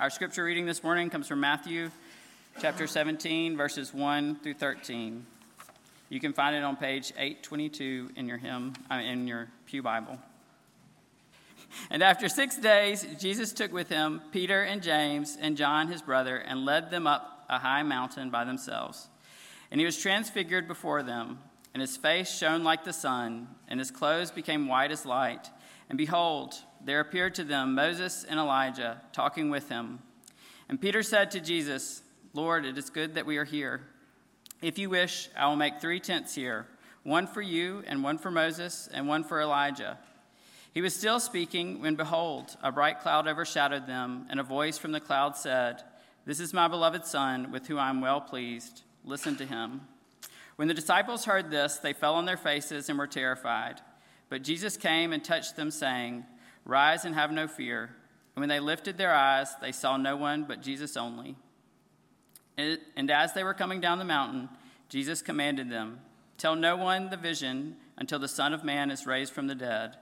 Our scripture reading this morning comes from Matthew chapter 17, verses 1 through 13. You can find it on page 822 in your hymn, uh, in your Pew Bible. And after six days, Jesus took with him Peter and James and John, his brother, and led them up a high mountain by themselves. And he was transfigured before them, and his face shone like the sun, and his clothes became white as light. And behold, there appeared to them Moses and Elijah talking with him. And Peter said to Jesus, Lord, it is good that we are here. If you wish, I will make three tents here one for you, and one for Moses, and one for Elijah. He was still speaking when, behold, a bright cloud overshadowed them, and a voice from the cloud said, This is my beloved Son, with whom I am well pleased. Listen to him. When the disciples heard this, they fell on their faces and were terrified. But Jesus came and touched them, saying, Rise and have no fear. And when they lifted their eyes, they saw no one but Jesus only. And as they were coming down the mountain, Jesus commanded them, Tell no one the vision until the Son of Man is raised from the dead.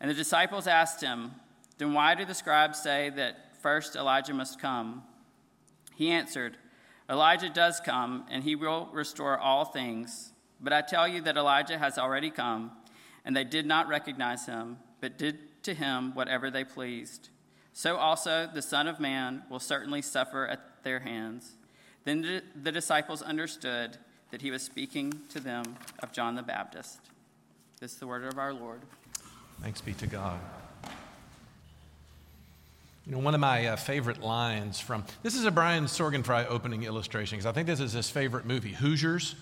And the disciples asked him, Then why do the scribes say that first Elijah must come? He answered, Elijah does come, and he will restore all things. But I tell you that Elijah has already come, and they did not recognize him, but did to him whatever they pleased. So also the Son of Man will certainly suffer at their hands. Then the disciples understood that he was speaking to them of John the Baptist. This is the word of our Lord. Thanks be to God. You know, one of my uh, favorite lines from this is a Brian Sorgenfrey opening illustration because I think this is his favorite movie, Hoosiers.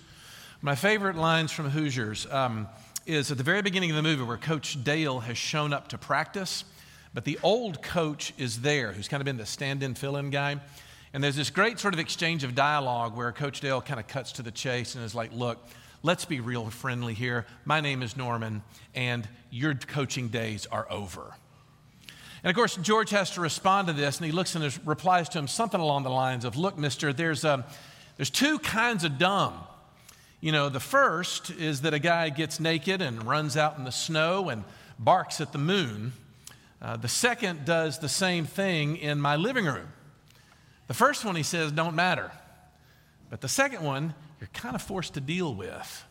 My favorite lines from Hoosiers um, is at the very beginning of the movie where Coach Dale has shown up to practice, but the old coach is there, who's kind of been the stand in, fill in guy. And there's this great sort of exchange of dialogue where Coach Dale kind of cuts to the chase and is like, Look, let's be real friendly here. My name is Norman, and your coaching days are over. And of course, George has to respond to this, and he looks and replies to him something along the lines of, Look, mister, there's, um, there's two kinds of dumb. You know, the first is that a guy gets naked and runs out in the snow and barks at the moon. Uh, the second does the same thing in my living room. The first one, he says, don't matter. But the second one, you're kind of forced to deal with.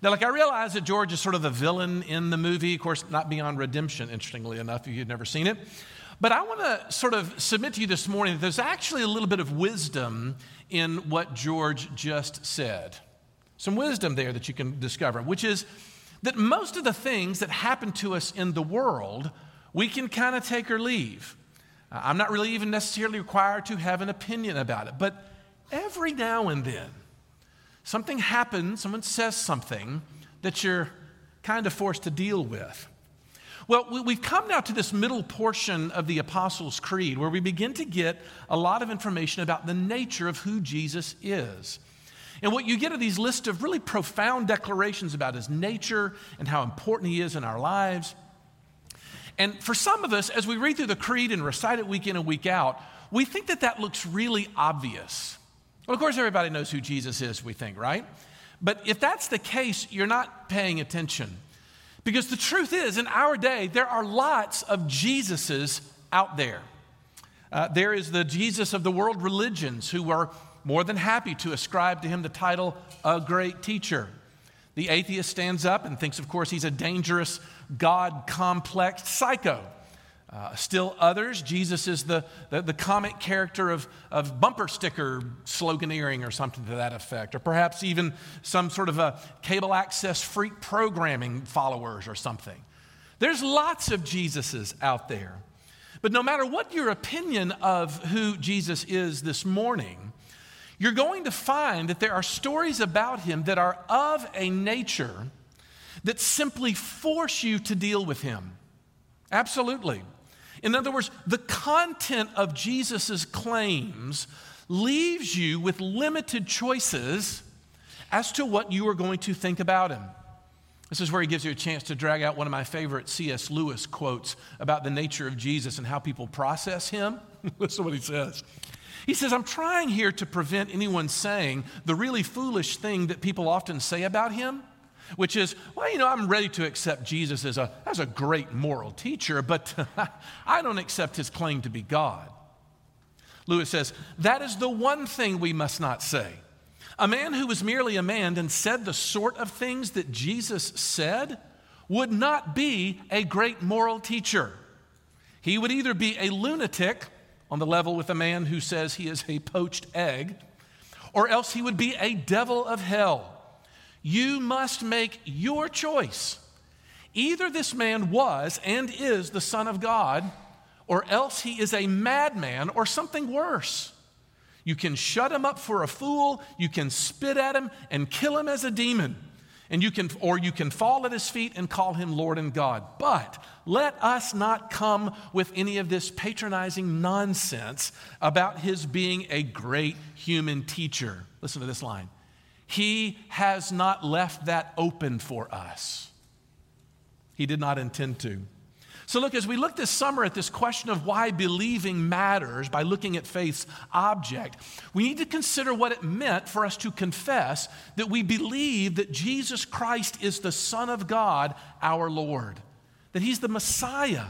Now, like, I realize that George is sort of the villain in the movie, of course, not beyond redemption, interestingly enough, if you've never seen it. But I want to sort of submit to you this morning that there's actually a little bit of wisdom in what George just said. Some wisdom there that you can discover, which is that most of the things that happen to us in the world, we can kind of take or leave. Uh, I'm not really even necessarily required to have an opinion about it, but every now and then, something happens, someone says something that you're kind of forced to deal with. Well, we've come now to this middle portion of the Apostles' Creed where we begin to get a lot of information about the nature of who Jesus is. And what you get are these lists of really profound declarations about his nature and how important he is in our lives. And for some of us, as we read through the creed and recite it week in and week out, we think that that looks really obvious. Well, of course, everybody knows who Jesus is, we think, right? But if that's the case, you're not paying attention. Because the truth is, in our day, there are lots of Jesuses out there. Uh, there is the Jesus of the world religions who are more than happy to ascribe to him the title a great teacher. The atheist stands up and thinks, of course, he's a dangerous, God complex psycho. Uh, still others, Jesus is the, the, the, comic character of, of bumper sticker sloganeering or something to that effect, or perhaps even some sort of a cable access freak programming followers or something. There's lots of Jesuses out there. But no matter what your opinion of who Jesus is this morning, you're going to find that there are stories about him that are of a nature that simply force you to deal with him. Absolutely. In other words, the content of Jesus' claims leaves you with limited choices as to what you are going to think about him. This is where he gives you a chance to drag out one of my favorite C.S. Lewis quotes about the nature of Jesus and how people process him. Listen to what he says. He says, I'm trying here to prevent anyone saying the really foolish thing that people often say about him which is, well, you know, I'm ready to accept Jesus as a, as a great moral teacher, but I don't accept his claim to be God. Lewis says, That is the one thing we must not say. A man who was merely a man and said the sort of things that Jesus said would not be a great moral teacher. He would either be a lunatic on the level with a man who says he is a poached egg, or else he would be a devil of hell. You must make your choice. Either this man was and is the Son of God, or else he is a madman or something worse. You can shut him up for a fool, you can spit at him and kill him as a demon. And you can, or you can fall at his feet and call him Lord and God. But let us not come with any of this patronizing nonsense about his being a great human teacher. Listen to this line He has not left that open for us, he did not intend to. So, look, as we look this summer at this question of why believing matters by looking at faith's object, we need to consider what it meant for us to confess that we believe that Jesus Christ is the Son of God, our Lord, that He's the Messiah.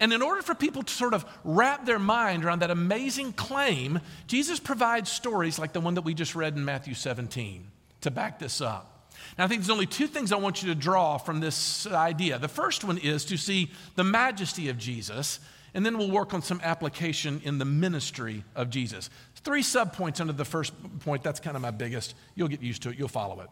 And in order for people to sort of wrap their mind around that amazing claim, Jesus provides stories like the one that we just read in Matthew 17 to back this up. Now, I think there's only two things I want you to draw from this idea. The first one is to see the majesty of Jesus, and then we'll work on some application in the ministry of Jesus. Three subpoints under the first point. That's kind of my biggest. You'll get used to it, you'll follow it.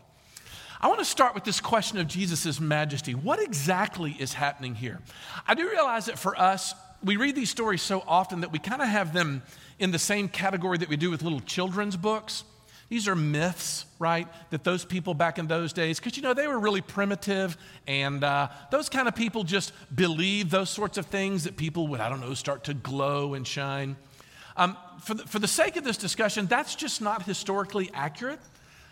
I want to start with this question of Jesus' majesty. What exactly is happening here? I do realize that for us, we read these stories so often that we kind of have them in the same category that we do with little children's books. These are myths, right? That those people back in those days, because you know, they were really primitive, and uh, those kind of people just believed those sorts of things that people would, I don't know, start to glow and shine. Um, for, the, for the sake of this discussion, that's just not historically accurate.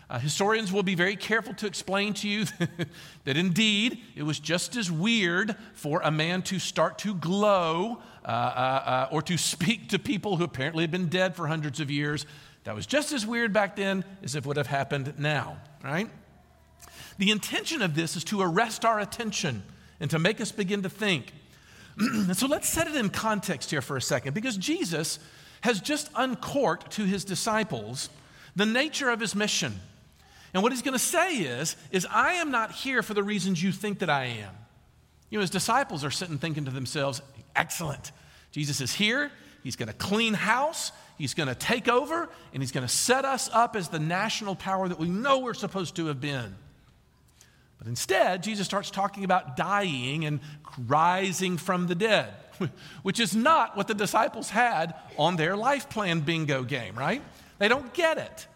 Uh, historians will be very careful to explain to you that indeed it was just as weird for a man to start to glow uh, uh, uh or to speak to people who apparently had been dead for hundreds of years that was just as weird back then as it would have happened now, right? The intention of this is to arrest our attention and to make us begin to think. so let's set it in context here for a second because Jesus has just uncorked to his disciples the nature of his mission. And what he's going to say is is I am not here for the reasons you think that I am. You know, his disciples are sitting thinking to themselves, excellent. Jesus is here. He's going to clean house. He's going to take over and he's going to set us up as the national power that we know we're supposed to have been. But instead, Jesus starts talking about dying and rising from the dead, which is not what the disciples had on their life plan bingo game, right? They don't get it.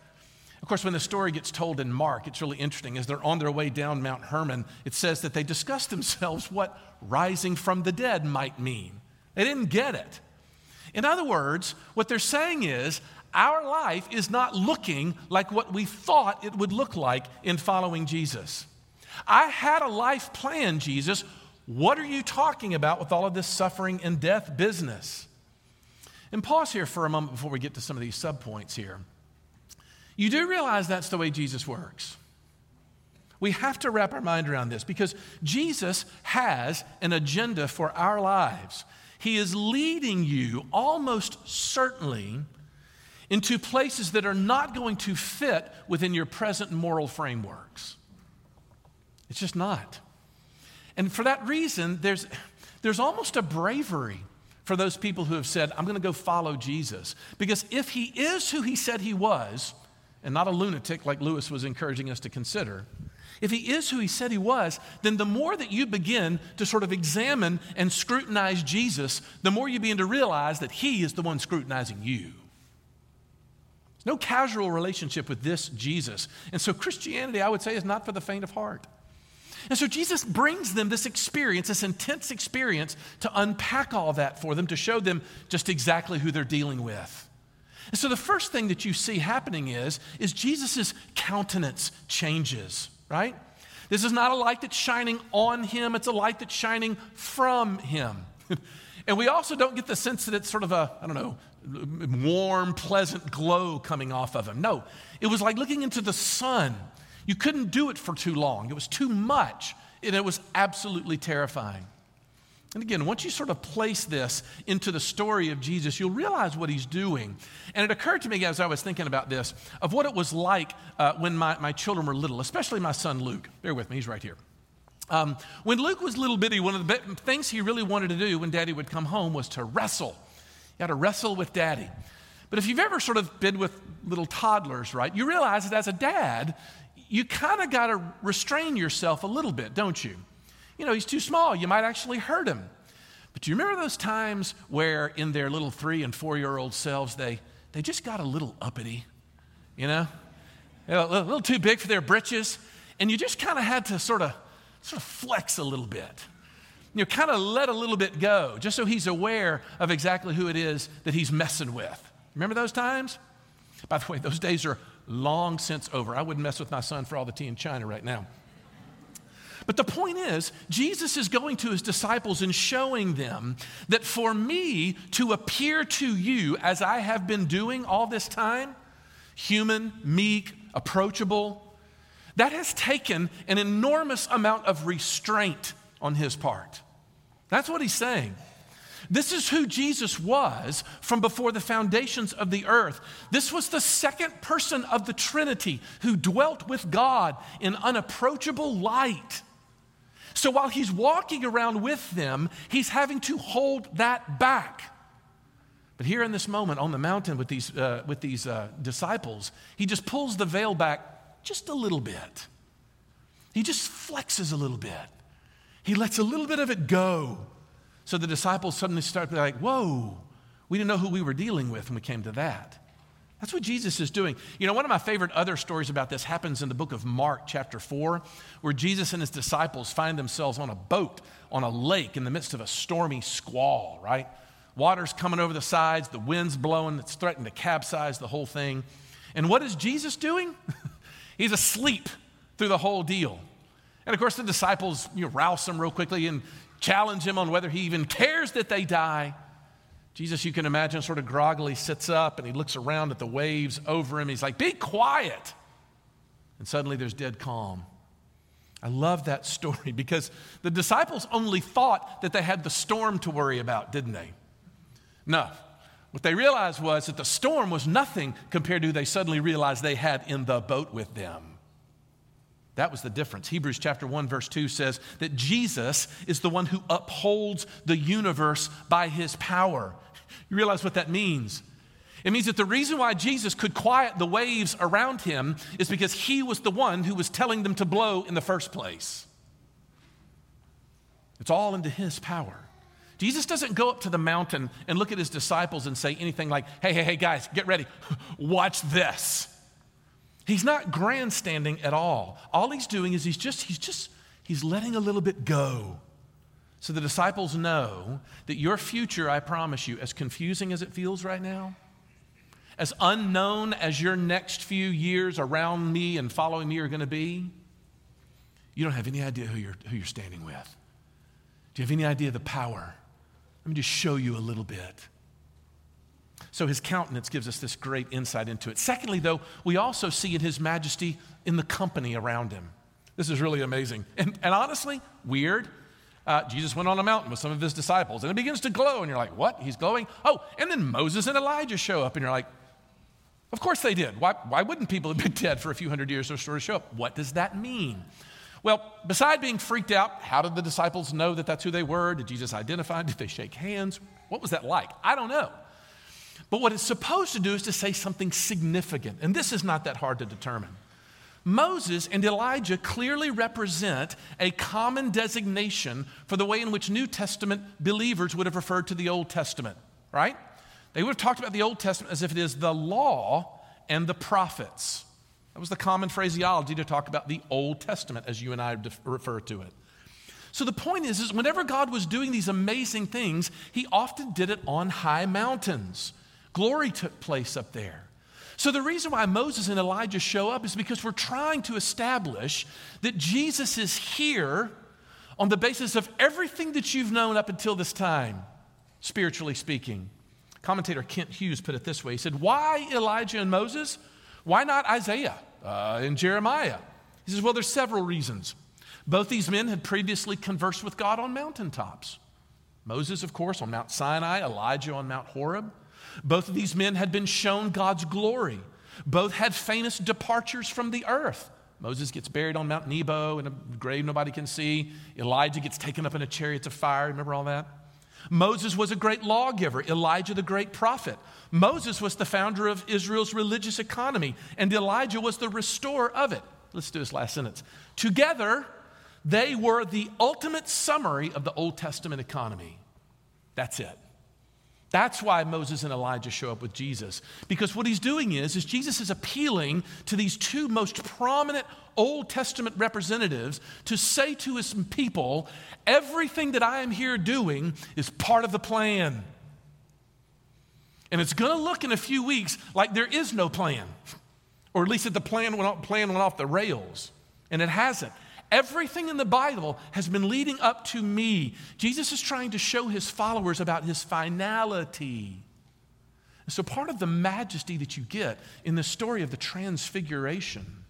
Of course, when the story gets told in Mark, it's really interesting. As they're on their way down Mount Hermon, it says that they discuss themselves what rising from the dead might mean. They didn't get it. In other words, what they're saying is our life is not looking like what we thought it would look like in following Jesus. I had a life plan, Jesus. What are you talking about with all of this suffering and death business? And pause here for a moment before we get to some of these subpoints here. You do realize that's the way Jesus works. We have to wrap our mind around this because Jesus has an agenda for our lives. He is leading you almost certainly into places that are not going to fit within your present moral frameworks. It's just not. And for that reason, there's, there's almost a bravery for those people who have said, I'm going to go follow Jesus. Because if he is who he said he was, and not a lunatic like Lewis was encouraging us to consider, if he is who he said he was, then the more that you begin to sort of examine and scrutinize Jesus, the more you begin to realize that he is the one scrutinizing you. There's no casual relationship with this Jesus. And so Christianity, I would say, is not for the faint of heart. And so Jesus brings them this experience, this intense experience, to unpack all that for them, to show them just exactly who they're dealing with. And so the first thing that you see happening is, is Jesus' countenance changes right? This is not a light that's shining on him, it's a light that's shining from him. and we also don't get the sense that it's sort of a, I don't know, warm, pleasant glow coming off of him. No, it was like looking into the sun. You couldn't do it for too long, it was too much, and it was absolutely terrifying. And again, once you sort of place this into the story of Jesus, you'll realize what he's doing. And it occurred to me as I was thinking about this of what it was like uh, when my, my children were little, especially my son Luke. Bear with me, he's right here. Um, when Luke was little bitty, one of the things he really wanted to do when daddy would come home was to wrestle. You had to wrestle with daddy. But if you've ever sort of been with little toddlers, right, you realize that as a dad, you kind of got to restrain yourself a little bit, don't you? You know, he's too small. You might actually hurt him. But do you remember those times where in their little three and four year old selves, they, they just got a little uppity, you know? A little, too big for their britches. And you just kind of had to sort of, sort of flex a little bit. You know, kind of let a little bit go, just so he's aware of exactly who it is that he's messing with. Remember those times? By the way, those days are long since over. I wouldn't mess with my son for all the tea in China right now. But the point is, Jesus is going to his disciples and showing them that for me to appear to you as I have been doing all this time, human, meek, approachable, that has taken an enormous amount of restraint on his part. That's what he's saying. This is who Jesus was from before the foundations of the earth. This was the second person of the Trinity who dwelt with God in unapproachable light. So while he's walking around with them, he's having to hold that back. But here in this moment on the mountain with these, uh, with these uh, disciples, he just pulls the veil back just a little bit. He just flexes a little bit. He lets a little bit of it go. So the disciples suddenly start to be like, whoa, we didn't know who we were dealing with when we came to that. That's what Jesus is doing. You know, one of my favorite other stories about this happens in the book of Mark, chapter 4, where Jesus and his disciples find themselves on a boat on a lake in the midst of a stormy squall, right? Water's coming over the sides, the wind's blowing, it's threatening to capsize the whole thing. And what is Jesus doing? He's asleep through the whole deal. And of course, the disciples you know, rouse him real quickly and challenge him on whether he even cares that they die. Jesus, you can imagine, sort of groggily sits up and he looks around at the waves over him. He's like, Be quiet. And suddenly there's dead calm. I love that story because the disciples only thought that they had the storm to worry about, didn't they? No. What they realized was that the storm was nothing compared to who they suddenly realized they had in the boat with them. That was the difference. Hebrews chapter 1 verse 2 says that Jesus is the one who upholds the universe by his power. You realize what that means? It means that the reason why Jesus could quiet the waves around him is because he was the one who was telling them to blow in the first place. It's all into his power. Jesus doesn't go up to the mountain and look at his disciples and say anything like, hey, hey, hey, guys, get ready. Watch this. He's not grandstanding at all. All he's doing is he's just, he's just, he's letting a little bit go. So the disciples know that your future, I promise you, as confusing as it feels right now, as unknown as your next few years around me and following me are going to be, you don't have any idea who you're, who you're standing with. Do you have any idea the power? Let me just show you a little bit. So his countenance gives us this great insight into it. Secondly, though, we also see in his majesty in the company around him. This is really amazing. And, and honestly, weird. Uh, Jesus went on a mountain with some of his disciples and it begins to glow, and you're like, what? He's glowing? Oh, and then Moses and Elijah show up, and you're like, of course they did. Why, why wouldn't people have been dead for a few hundred years or sort of show up? What does that mean? Well, beside being freaked out, how did the disciples know that that's who they were? Did Jesus identify? Did they shake hands? What was that like? I don't know. But what it's supposed to do is to say something significant. And this is not that hard to determine. Moses and Elijah clearly represent a common designation for the way in which New Testament believers would have referred to the Old Testament, right? They would have talked about the Old Testament as if it is the law and the prophets. That was the common phraseology to talk about the Old Testament as you and I refer to it. So the point is, is whenever God was doing these amazing things, he often did it on high mountains. Glory took place up there. So, the reason why Moses and Elijah show up is because we're trying to establish that Jesus is here on the basis of everything that you've known up until this time, spiritually speaking. Commentator Kent Hughes put it this way He said, Why Elijah and Moses? Why not Isaiah uh, and Jeremiah? He says, Well, there's several reasons. Both these men had previously conversed with God on mountaintops. Moses, of course, on Mount Sinai, Elijah on Mount Horeb. Both of these men had been shown God's glory. Both had famous departures from the earth. Moses gets buried on Mount Nebo in a grave nobody can see. Elijah gets taken up in a chariot of fire. Remember all that? Moses was a great lawgiver, Elijah, the great prophet. Moses was the founder of Israel's religious economy, and Elijah was the restorer of it. Let's do this last sentence. Together, they were the ultimate summary of the Old Testament economy. That's it. That's why Moses and Elijah show up with Jesus. Because what he's doing is, is Jesus is appealing to these two most prominent Old Testament representatives to say to his people, everything that I am here doing is part of the plan. And it's going to look in a few weeks like there is no plan. Or at least that the plan went off, plan went off the rails. And it hasn't. Everything in the Bible has been leading up to me. Jesus is trying to show his followers about his finality. So, part of the majesty that you get in the story of the transfiguration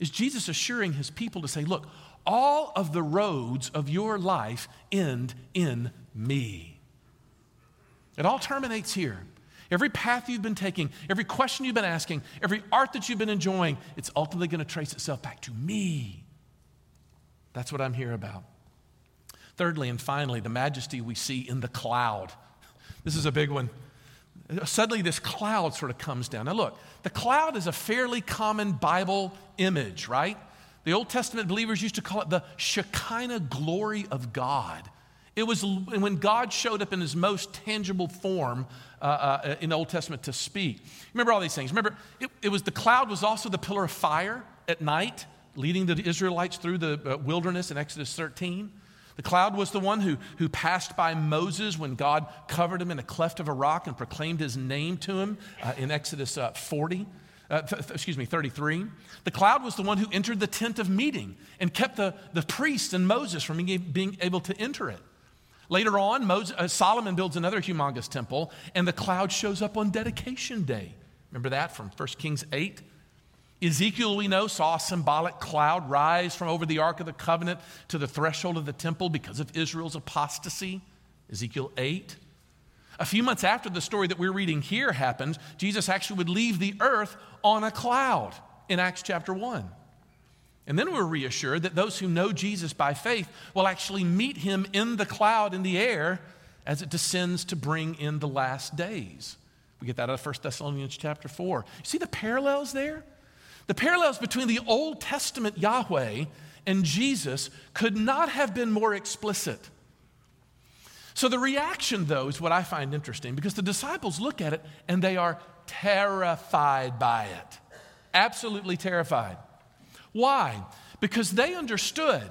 is Jesus assuring his people to say, Look, all of the roads of your life end in me. It all terminates here. Every path you've been taking, every question you've been asking, every art that you've been enjoying, it's ultimately going to trace itself back to me. That's what I'm here about. Thirdly and finally, the majesty we see in the cloud. This is a big one. Suddenly, this cloud sort of comes down. Now, look, the cloud is a fairly common Bible image, right? The Old Testament believers used to call it the Shekinah glory of God. It was when God showed up in his most tangible form uh, uh, in the Old Testament to speak. Remember all these things. Remember, it, it was the cloud was also the pillar of fire at night leading the Israelites through the uh, wilderness in Exodus 13. The cloud was the one who, who passed by Moses when God covered him in a cleft of a rock and proclaimed his name to him uh, in Exodus uh, 40. Uh, th- excuse me, 33. The cloud was the one who entered the tent of meeting and kept the, the priests and Moses from being, being able to enter it. Later on, Moses, uh, Solomon builds another humongous temple, and the cloud shows up on dedication day. Remember that from 1 Kings 8? Ezekiel, we know, saw a symbolic cloud rise from over the Ark of the Covenant to the threshold of the temple because of Israel's apostasy. Ezekiel 8. A few months after the story that we're reading here happened, Jesus actually would leave the earth on a cloud in Acts chapter 1. And then we're reassured that those who know Jesus by faith will actually meet him in the cloud in the air as it descends to bring in the last days. We get that out of 1 Thessalonians chapter 4. You see the parallels there? The parallels between the Old Testament Yahweh and Jesus could not have been more explicit. So, the reaction, though, is what I find interesting because the disciples look at it and they are terrified by it. Absolutely terrified. Why? Because they understood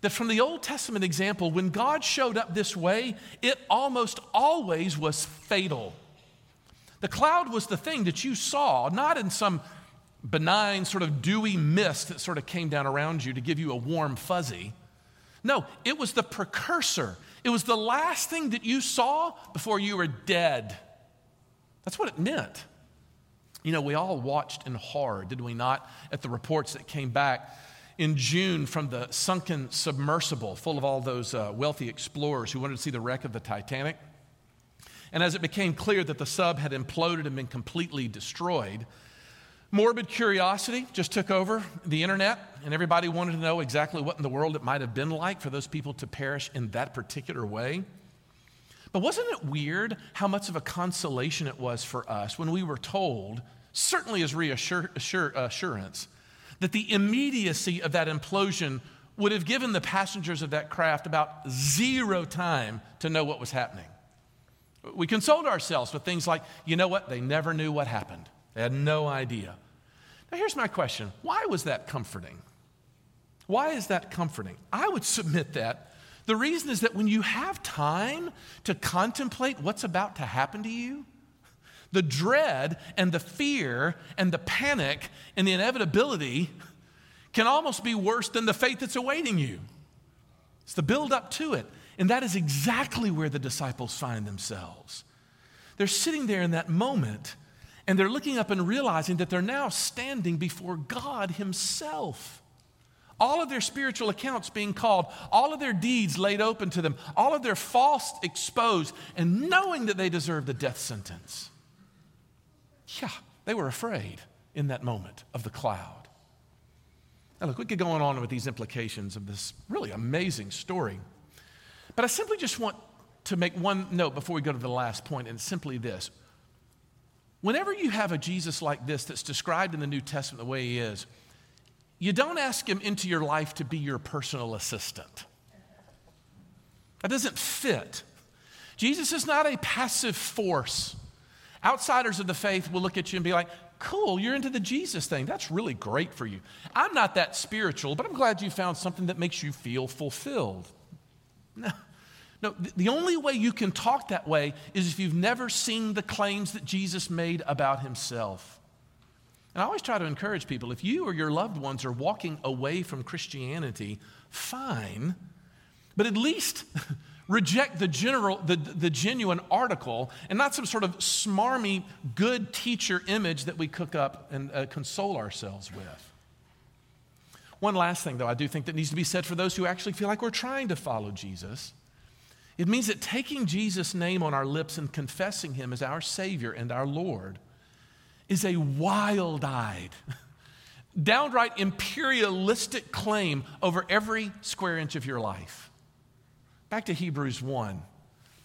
that from the Old Testament example, when God showed up this way, it almost always was fatal. The cloud was the thing that you saw, not in some benign, sort of dewy mist that sort of came down around you to give you a warm fuzzy. No, it was the precursor. It was the last thing that you saw before you were dead. That's what it meant. You know, we all watched in horror, did we not, at the reports that came back in June from the sunken submersible full of all those uh, wealthy explorers who wanted to see the wreck of the Titanic. And as it became clear that the sub had imploded and been completely destroyed, Morbid curiosity just took over the internet, and everybody wanted to know exactly what in the world it might have been like for those people to perish in that particular way. But wasn't it weird how much of a consolation it was for us when we were told, certainly as reassurance, that the immediacy of that implosion would have given the passengers of that craft about zero time to know what was happening? We consoled ourselves with things like, you know what, they never knew what happened. They had no idea. Now, here's my question why was that comforting? Why is that comforting? I would submit that the reason is that when you have time to contemplate what's about to happen to you, the dread and the fear and the panic and the inevitability can almost be worse than the fate that's awaiting you. It's the build up to it. And that is exactly where the disciples find themselves. They're sitting there in that moment and they're looking up and realizing that they're now standing before God Himself. all of their spiritual accounts being called, all of their deeds laid open to them, all of their faults exposed, and knowing that they deserved the death sentence. Yeah, they were afraid in that moment of the cloud. Now, look, we could go on with these implications of this really amazing story. But I simply just want to make one note before we go to the last point, and simply this. Whenever you have a Jesus like this that's described in the New Testament the way he is, you don't ask him into your life to be your personal assistant. That doesn't fit. Jesus is not a passive force. Outsiders of the faith will look at you and be like, cool, you're into the Jesus thing. That's really great for you. I'm not that spiritual, but I'm glad you found something that makes you feel fulfilled. No. No, the only way you can talk that way is if you've never seen the claims that Jesus made about himself. And I always try to encourage people if you or your loved ones are walking away from Christianity, fine, but at least reject the general the, the genuine article and not some sort of smarmy good teacher image that we cook up and uh, console ourselves with one last thing though i do think that needs to be said for those who actually feel like we're trying to follow jesus it means that taking jesus name on our lips and confessing him as our savior and our lord is a wild eyed, downright imperialistic claim over every square inch of your life. Back to Hebrews 1.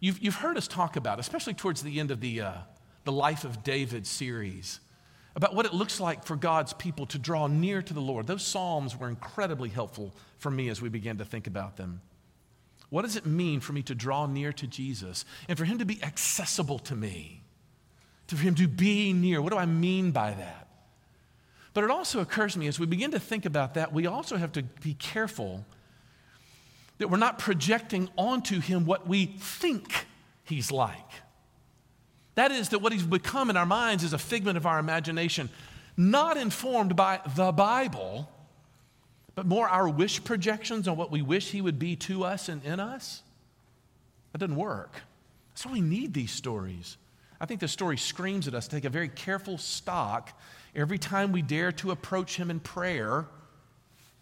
You've, you've heard us talk about, especially towards the end of the, uh, the Life of David series, about what it looks like for God's people to draw near to the Lord. Those Psalms were incredibly helpful for me as we began to think about them. What does it mean for me to draw near to Jesus and for Him to be accessible to me? To for Him to be near. What do I mean by that? But it also occurs to me as we begin to think about that, we also have to be careful that we're not projecting onto him what we think he's like. That is, that what he's become in our minds is a figment of our imagination, not informed by the Bible, but more our wish projections on what we wish he would be to us and in us. That doesn't work. That's why we need these stories. I think the story screams at us to take a very careful stock every time we dare to approach him in prayer,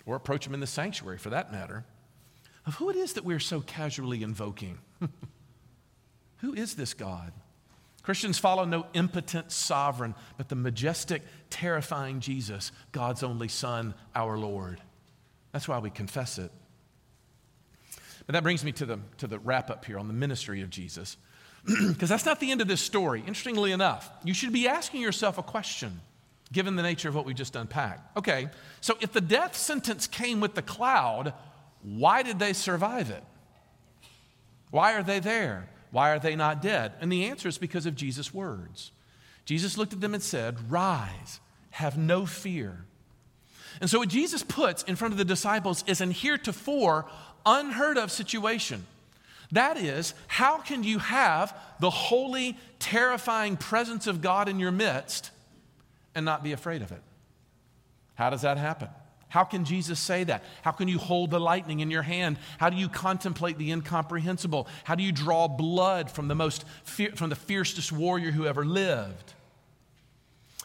or approach him in the sanctuary for that matter of who it is that we're so casually invoking. who is this God? Christians follow no impotent sovereign, but the majestic, terrifying Jesus, God's only Son, our Lord. That's why we confess it. But that brings me to the, to the wrap up here on the ministry of Jesus. Because that's not the end of this story. Interestingly enough, you should be asking yourself a question, given the nature of what we just unpacked. Okay, so if the death sentence came with the cloud, why did they survive it? Why are they there? Why are they not dead? And the answer is because of Jesus' words. Jesus looked at them and said, Rise, have no fear. And so, what Jesus puts in front of the disciples is an heretofore unheard of situation. That is, how can you have the holy, terrifying presence of God in your midst and not be afraid of it? How does that happen? How can Jesus say that? How can you hold the lightning in your hand? How do you contemplate the incomprehensible? How do you draw blood from the most from the fiercest warrior who ever lived?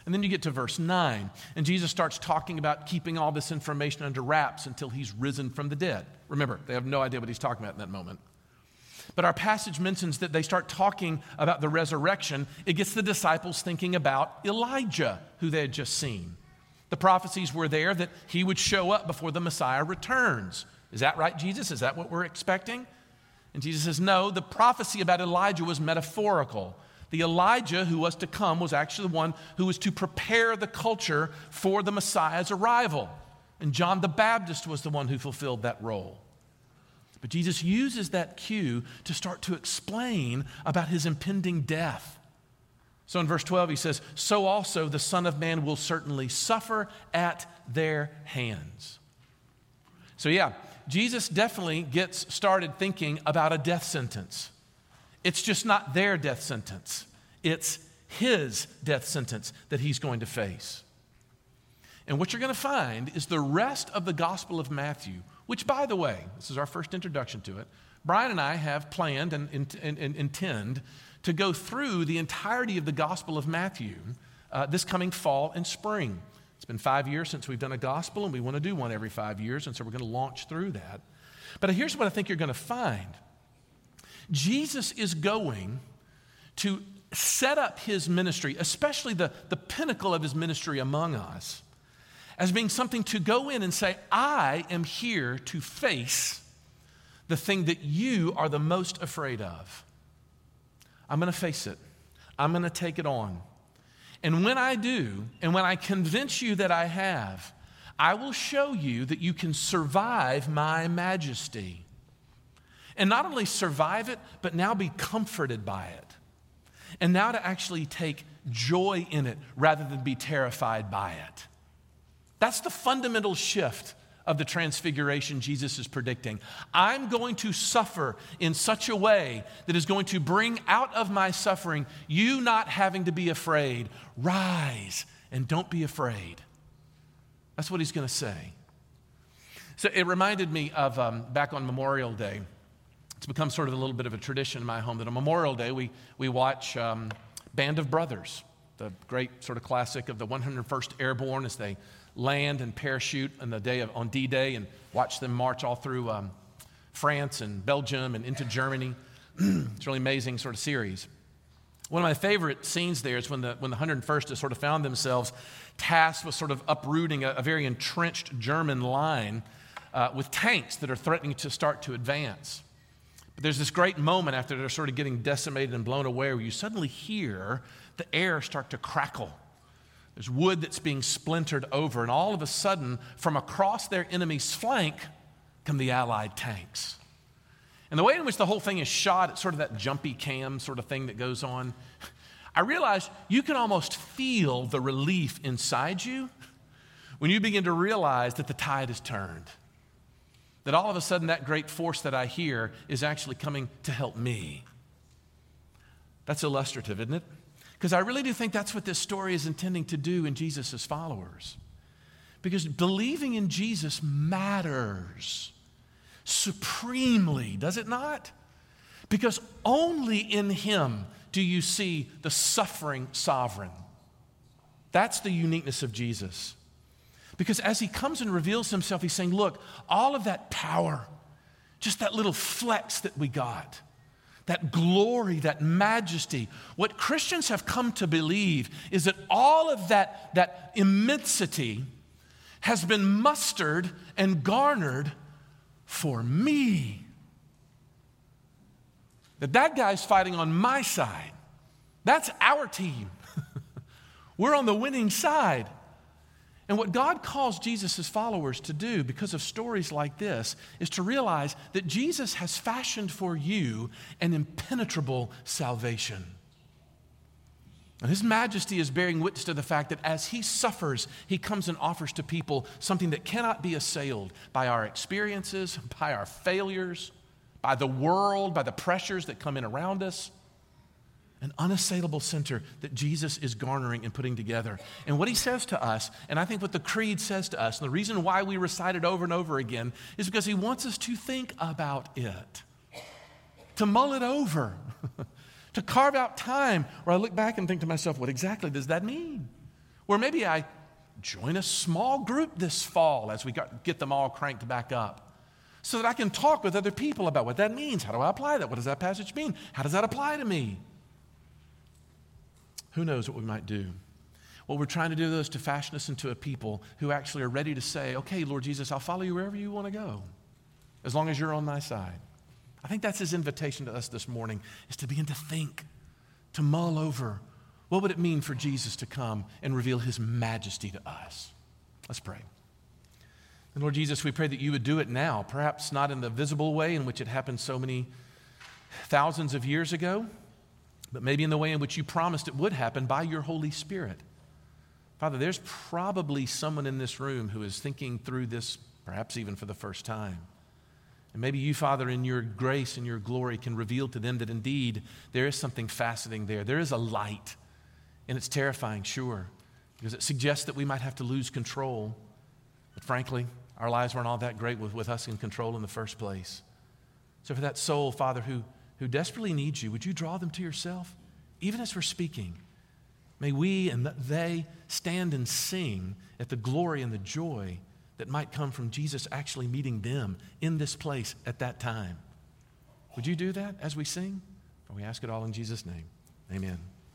And then you get to verse 9, and Jesus starts talking about keeping all this information under wraps until he's risen from the dead. Remember, they have no idea what he's talking about in that moment. But our passage mentions that they start talking about the resurrection. It gets the disciples thinking about Elijah, who they had just seen. The prophecies were there that he would show up before the Messiah returns. Is that right, Jesus? Is that what we're expecting? And Jesus says, No, the prophecy about Elijah was metaphorical. The Elijah who was to come was actually the one who was to prepare the culture for the Messiah's arrival. And John the Baptist was the one who fulfilled that role. But Jesus uses that cue to start to explain about his impending death. So in verse 12, he says, So also the Son of Man will certainly suffer at their hands. So, yeah, Jesus definitely gets started thinking about a death sentence. It's just not their death sentence, it's his death sentence that he's going to face. And what you're going to find is the rest of the Gospel of Matthew, which, by the way, this is our first introduction to it. Brian and I have planned and, and, and intend to go through the entirety of the Gospel of Matthew uh, this coming fall and spring. It's been five years since we've done a gospel, and we want to do one every five years, and so we're going to launch through that. But here's what I think you're going to find Jesus is going to set up his ministry, especially the, the pinnacle of his ministry among us, as being something to go in and say, I am here to face the thing that you are the most afraid of. I'm going to face it, I'm going to take it on. And when I do, and when I convince you that I have, I will show you that you can survive my majesty. And not only survive it, but now be comforted by it. And now to actually take joy in it rather than be terrified by it. That's the fundamental shift of the transfiguration Jesus is predicting. I'm going to suffer in such a way that is going to bring out of my suffering you not having to be afraid. Rise and don't be afraid. That's what he's going to say. So it reminded me of um, back on Memorial Day. It's become sort of a little bit of a tradition in my home that on Memorial Day we, we watch um, Band of Brothers, the great sort of classic of the 101st Airborne as they land and parachute on the day of, on D-Day and watch them march all through um, France and Belgium and into Germany. it's really amazing sort of series. One of my favorite scenes there is when the, when the 101st has sort of found themselves tasked with sort of uprooting a, a very entrenched German line uh, with tanks that are threatening to start to advance. But there's this great moment after they're sort of getting decimated and blown away where you suddenly hear the air start to crackle there's wood that's being splintered over, and all of a sudden, from across their enemy's flank come the Allied tanks. And the way in which the whole thing is shot, it's sort of that jumpy cam sort of thing that goes on. I realize you can almost feel the relief inside you when you begin to realize that the tide has turned. That all of a sudden, that great force that I hear is actually coming to help me. That's illustrative, isn't it? Because I really do think that's what this story is intending to do in Jesus' followers. Because believing in Jesus matters supremely, does it not? Because only in Him do you see the suffering sovereign. That's the uniqueness of Jesus. Because as He comes and reveals Himself, He's saying, Look, all of that power, just that little flex that we got, that glory, that majesty. What Christians have come to believe is that all of that, that immensity has been mustered and garnered for me. That that guy's fighting on my side. That's our team. We're on the winning side. And what God calls Jesus' followers to do because of stories like this is to realize that Jesus has fashioned for you an impenetrable salvation. And His majesty is bearing witness to the fact that as He suffers, He comes and offers to people something that cannot be assailed by our experiences, by our failures, by the world, by the pressures that come in around us an unassailable center that Jesus is garnering and putting together. And what he says to us, and I think what the creed says to us, and the reason why we recite it over and over again, is because he wants us to think about it, to mull it over, to carve out time where I look back and think to myself, what exactly does that mean? Where maybe I join a small group this fall as we get them all cranked back up. So that I can talk with other people about what that means. How do I apply that? What does that passage mean? How does that apply to me? Who knows what we might do? What we're trying to do is to fashion us into a people who actually are ready to say, okay, Lord Jesus, I'll follow you wherever you want to go, as long as you're on my side. I think that's his invitation to us this morning, is to begin to think, to mull over what would it mean for Jesus to come and reveal his majesty to us. Let's pray. And Lord Jesus, we pray that you would do it now, perhaps not in the visible way in which it happened so many thousands of years ago, but maybe in the way in which you promised it would happen by your Holy Spirit. Father, there's probably someone in this room who is thinking through this, perhaps even for the first time. And maybe you, Father, in your grace and your glory, can reveal to them that indeed there is something fascinating there. There is a light, and it's terrifying, sure, because it suggests that we might have to lose control. But frankly, our lives weren't all that great with, with us in control in the first place. So, for that soul, Father, who, who desperately needs you, would you draw them to yourself? Even as we're speaking, may we and they stand and sing at the glory and the joy that might come from Jesus actually meeting them in this place at that time. Would you do that as we sing? For we ask it all in Jesus' name. Amen.